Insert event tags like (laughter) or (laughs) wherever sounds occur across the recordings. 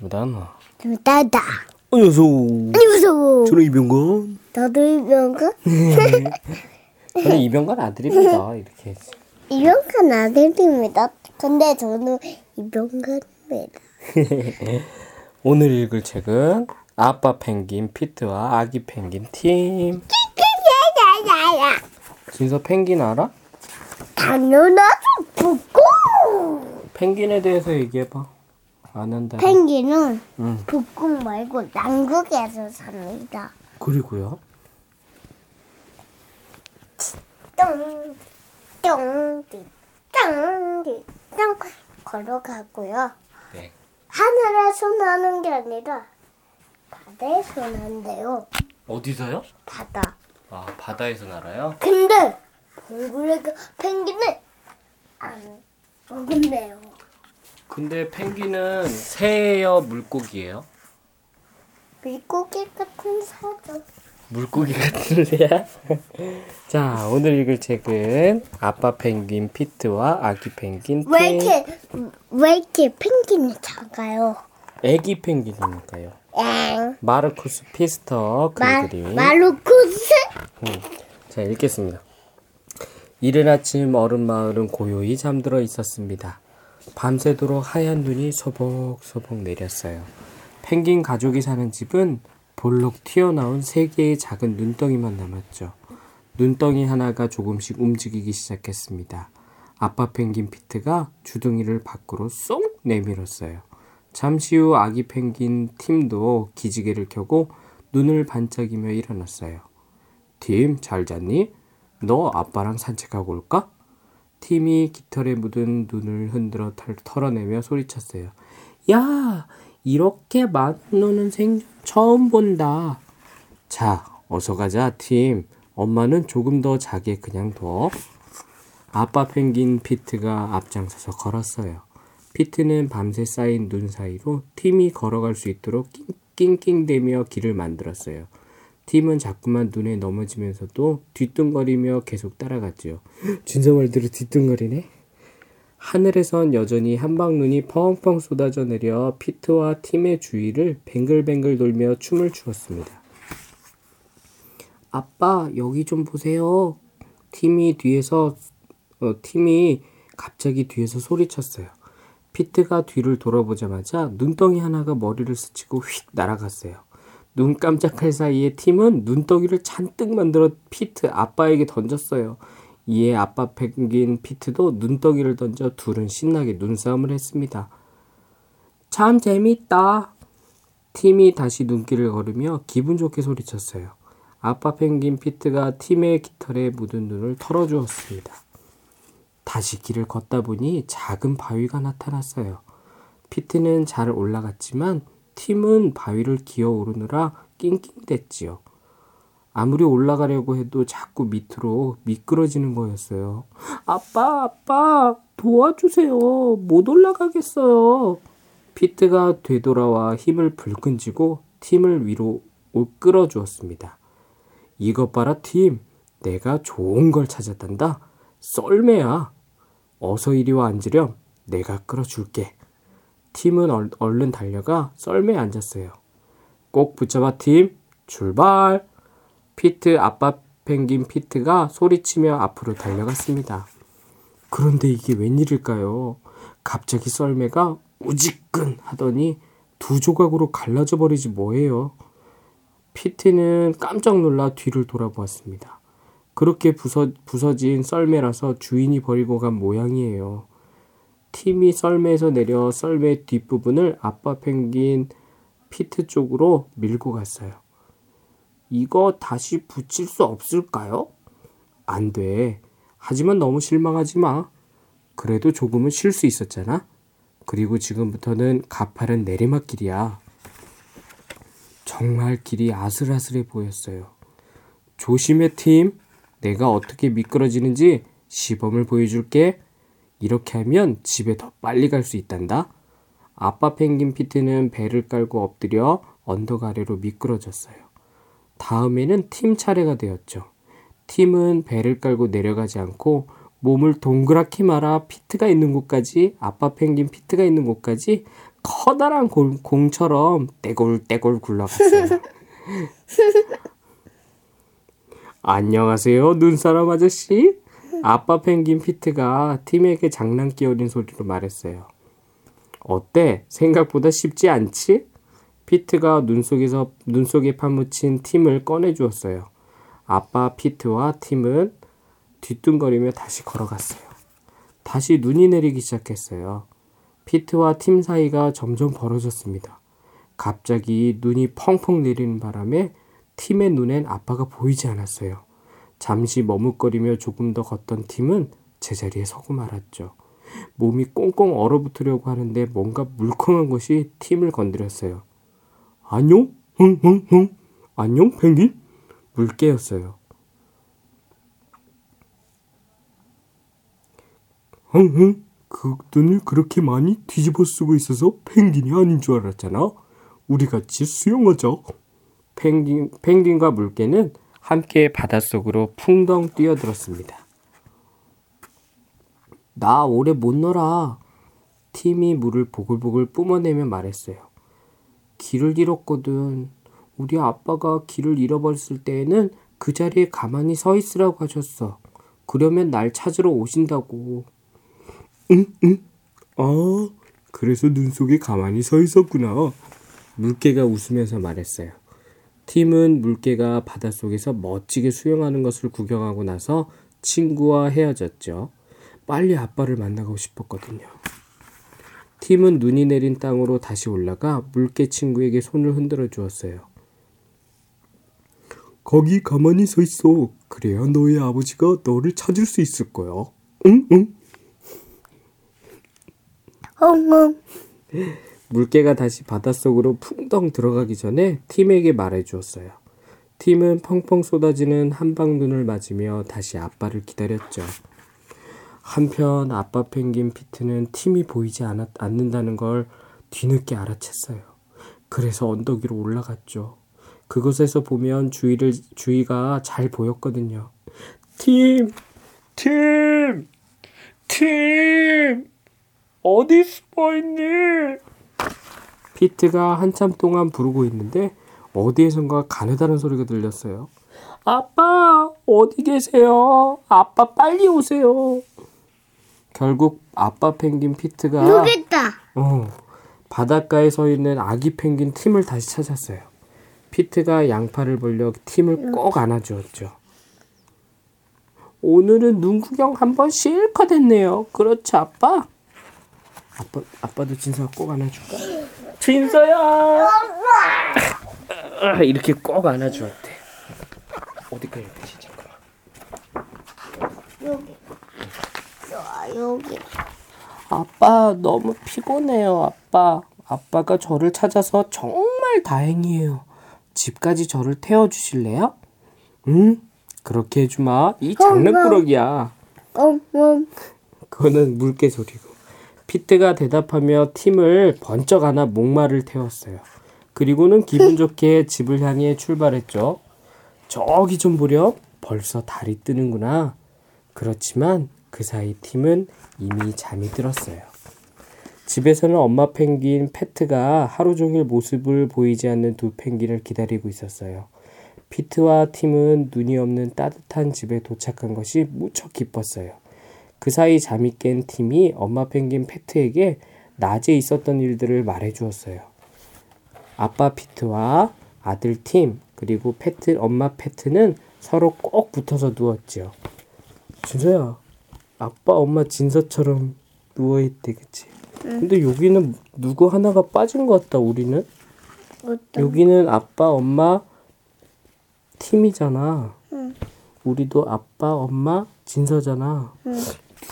기분다. 두다다. 안녕하세요. 안녕하세요. 저는 이병건. 너도 이병건? (laughs) 저는 이병건 아들입니다. 이렇게. 이병건 아들입니다. 근데 저는 이병건입니다. (laughs) 오늘 읽을 책은 아빠 펭귄 피트와 아기 펭귄 팀. 진서 펭귄 알아? 당연하죠. 북극. 펭귄에 대해서 얘기해봐. 아는데. 펭귄은 응. 북극 말고 남극에서 삽니다. 그리고요. 똥, 똥, 띠, 똥, 띠, 똥 걸어가고요. 네. 하늘에서 나는 게 아니라 바다에서 난대요. 어디서요? 바다. 아 바다에서 날아요? 근데 동굴의 그 펭귄은 안 먹은대요. 근데 펭귄은 새예요, 물고기예요? 물고기 같은 사죠. 물고기 같은 새야? (laughs) 자, 오늘 읽을 책은 아빠 펭귄 피트와 아기 펭귄 팀. 왜 이렇게 왜 이렇게 펭귄이 작아요? 애기 펭귄이니까요. 엥. 마르쿠스 피스터 마, 글그림. 마루쿠스? 자, 읽겠습니다. 이른 아침 어른 마을은 고요히 잠들어 있었습니다. 밤새도록 하얀 눈이 소복소복 내렸어요. 펭귄 가족이 사는 집은 볼록 튀어나온 세 개의 작은 눈덩이만 남았죠. 눈덩이 하나가 조금씩 움직이기 시작했습니다. 아빠 펭귄 피트가 주둥이를 밖으로 쏙 내밀었어요. 잠시 후 아기 펭귄 팀도 기지개를 켜고 눈을 반짝이며 일어났어요. 팀, 잘 잤니? 너 아빠랑 산책하고 올까? 팀이 깃털에 묻은 눈을 흔들어 털, 털어내며 소리쳤어요. 야, 이렇게 만노는 생전 처음 본다. 자, 어서 가자, 팀. 엄마는 조금 더 자게 그냥 둬. 아빠 펭귄 피트가 앞장서서 걸었어요. 피트는 밤새 쌓인 눈 사이로 팀이 걸어갈 수 있도록 낑낑대며 길을 만들었어요. 팀은 자꾸만 눈에 넘어지면서도 뒤뚱거리며 계속 따라갔지요. (gasps) 말대로 뒤뚱거리네. 하늘에선 여전히 한방눈이 펑펑 쏟아져 내려 피트와 팀의 주위를 뱅글뱅글 돌며 춤을 추었습니다. 아빠, 여기 좀 보세요. 팀이 뒤에서, 어, 팀이 갑자기 뒤에서 소리쳤어요. 피트가 뒤를 돌아보자마자 눈덩이 하나가 머리를 스치고 휙 날아갔어요. 눈 깜짝할 사이에 팀은 눈덩이를 잔뜩 만들어 피트 아빠에게 던졌어요. 이에 아빠 펭귄 피트도 눈덩이를 던져 둘은 신나게 눈싸움을 했습니다. 참 재밌다. 팀이 다시 눈길을 걸으며 기분 좋게 소리쳤어요. 아빠 펭귄 피트가 팀의 깃털에 묻은 눈을 털어주었습니다. 다시 길을 걷다 보니 작은 바위가 나타났어요. 피트는 잘 올라갔지만 팀은 바위를 기어 오르느라 낑낑댔지요. 아무리 올라가려고 해도 자꾸 밑으로 미끄러지는 거였어요. 아빠, 아빠, 도와주세요. 못 올라가겠어요. 피트가 되돌아와 힘을 불끈 쥐고 팀을 위로 끌어 주었습니다. 이것 봐라, 팀. 내가 좋은 걸 찾았단다. 썰매야. 어서 이리 와 앉으렴. 내가 끌어줄게. 팀은 얼른 달려가 썰매에 앉았어요. 꼭 붙잡아 팀. 출발. 피트 아빠 펭귄 피트가 소리치며 앞으로 달려갔습니다. 그런데 이게 웬일일까요? 갑자기 썰매가 우지끈 하더니 두 조각으로 갈라져 버리지 뭐예요. 피트는 깜짝 놀라 뒤를 돌아보았습니다. 그렇게 부서, 부서진 썰매라서 주인이 버리고 간 모양이에요. 팀이 썰매에서 내려 썰매 뒷부분을 아빠 펭귄 피트 쪽으로 밀고 갔어요. 이거 다시 붙일 수 없을까요? 안 돼. 하지만 너무 실망하지 마. 그래도 조금은 쉴 수 있었잖아. 그리고 지금부터는 가파른 내리막길이야. 정말 길이 아슬아슬해 보였어요. 조심해, 팀. 내가 어떻게 미끄러지는지 시범을 보여줄게. 이렇게 하면 집에 더 빨리 갈 수 있단다. 아빠 펭귄 피트는 배를 깔고 엎드려 언덕 아래로 미끄러졌어요. 다음에는 팀 차례가 되었죠. 팀은 배를 깔고 내려가지 않고 몸을 동그랗게 말아 피트가 있는 곳까지 아빠 펭귄 피트가 있는 곳까지 커다란 공, 공처럼 떼굴떼굴 굴러갔어요. (laughs) 안녕하세요, 눈사람 아저씨. 아빠 펭귄 피트가 팀에게 장난기 어린 소리로 말했어요. 어때? 생각보다 쉽지 않지? 피트가 눈 속에서 눈 속에 파묻힌 팀을 꺼내 주었어요. 아빠 피트와 팀은 뒤뚱거리며 다시 걸어갔어요. 다시 눈이 내리기 시작했어요. 피트와 팀 사이가 점점 벌어졌습니다. 갑자기 눈이 펑펑 내리는 바람에 팀의 눈엔 아빠가 보이지 않았어요. 잠시 머뭇거리며 조금 더 걷던 팀은 제자리에 서고 말았죠. 몸이 꽁꽁 얼어붙으려고 하는데 뭔가 물컹한 것이 팀을 건드렸어요. 안녕? 흥 흥 흥. 안녕 펭귄? 물개였어요. 흥 흥. 그 눈을 그렇게 많이 뒤집어 쓰고 있어서 펭귄이 아닌 줄 알았잖아. 우리 같이 수영하자. 펭귄, 펭귄과 물개는 함께 바닷속으로 풍덩 뛰어들었습니다. 나 오래 못 놀아. 팀이 물을 보글보글 뿜어내며 말했어요. 길을 잃었거든. 우리 아빠가 길을 잃어버렸을 때에는 그 자리에 가만히 서 있으라고 하셨어. 그러면 날 찾으러 오신다고. 응, 응. 아, 그래서 눈 속에 가만히 서 있었구나. 물개가 웃으면서 말했어요. 팀은 물개가 바닷속에서 멋지게 수영하는 것을 구경하고 나서 친구와 헤어졌죠. 빨리 아빠를 만나고 싶었거든요. 팀은 눈이 내린 땅으로 다시 올라가 물개 친구에게 손을 흔들어 주었어요. 거기 가만히 서 있어. 그래야 너의 아버지가 너를 찾을 수 있을 거야. 응, 응. 엉엉. 물개가 다시 바닷속으로 풍덩 들어가기 전에 팀에게 말해 주었어요. 팀은 펑펑 쏟아지는 한방눈을 맞으며 다시 아빠를 기다렸죠. 한편 아빠 펭귄 피트는 팀이 보이지 않았, 않는다는 걸 뒤늦게 알아챘어요. 그래서 언덕 위로 올라갔죠. 그곳에서 보면 주위를, 주위가 잘 보였거든요. 팀! 팀! 팀! 어디 숨어 있니? 피트가 한참 동안 부르고 있는데 어디에선가 가느다란 소리가 들렸어요. 아빠 어디 계세요? 아빠 빨리 오세요. 결국 아빠 펭귄 피트가 여기 있다. 어, 바닷가에 서 있는 아기 펭귄 팀을 다시 찾았어요. 피트가 양팔을 벌려 팀을 꼭 안아주었죠. 오늘은 눈 구경 한번 실컷 했네요. 그렇죠, 아빠? 아빠, 아빠도 진서가 꼭 안아줄까? 진서야! 이렇게 꼭 안아주었대. 어디까지 되지, 잠깐만. 여기. 여- 여기. 아빠 너무 피곤해요 아빠 아빠가 저를 찾아서 정말 다행이에요 집까지 저를 태워주실래요? 응 그렇게 해주마 이 장난꾸러기야. 그거는 물개 소리고 피트가 대답하며 팀을 번쩍 안아 목마를 태웠어요 그리고는 기분 좋게 집을 향해 출발했죠 저기 좀 보렴 벌써 달이 뜨는구나 그렇지만 그 사이 팀은 이미 잠이 들었어요. 집에서는 엄마 펭귄 페트가 하루 종일 모습을 보이지 않는 두 펭귄을 기다리고 있었어요. 피트와 팀은 눈이 없는 따뜻한 집에 도착한 것이 무척 기뻤어요. 그 사이 잠이 깬 팀이 엄마 펭귄 페트에게 낮에 있었던 일들을 말해 주었어요. 아빠 피트와 아들 팀 그리고 페트 엄마 페트는 서로 꼭 붙어서 누웠죠. 진서야, 아빠 엄마 진서처럼 누워 있대, 그치? 근데 여기는 누구 하나가 빠진 것 같다. 우리는 어떤? 여기는 아빠 엄마 팀이잖아. 응. 우리도 아빠 엄마 진서잖아. 응.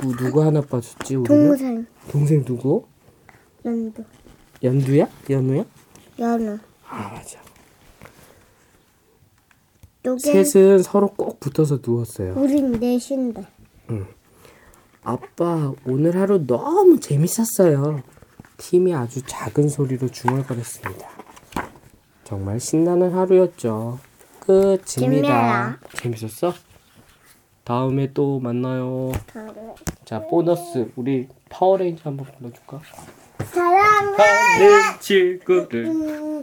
누구 누구 하나 빠졌지? 우리는 동생. 동생 누구? 연두. 연두야? 연우야? 연우. 아 맞아. 셋은 서로 꼭 붙어서 누웠어요. 우린 넷인데. 아빠 오늘 하루 너무 재밌었어요. 팀이 아주 작은 소리로 중얼거렸습니다. 정말 신나는 하루였죠. 끝입니다. 재밌었어? 다음에 또 만나요. 다음에. 자 보너스 우리 파워레인저 한번 불러줄까? 사랑. 하는 친구를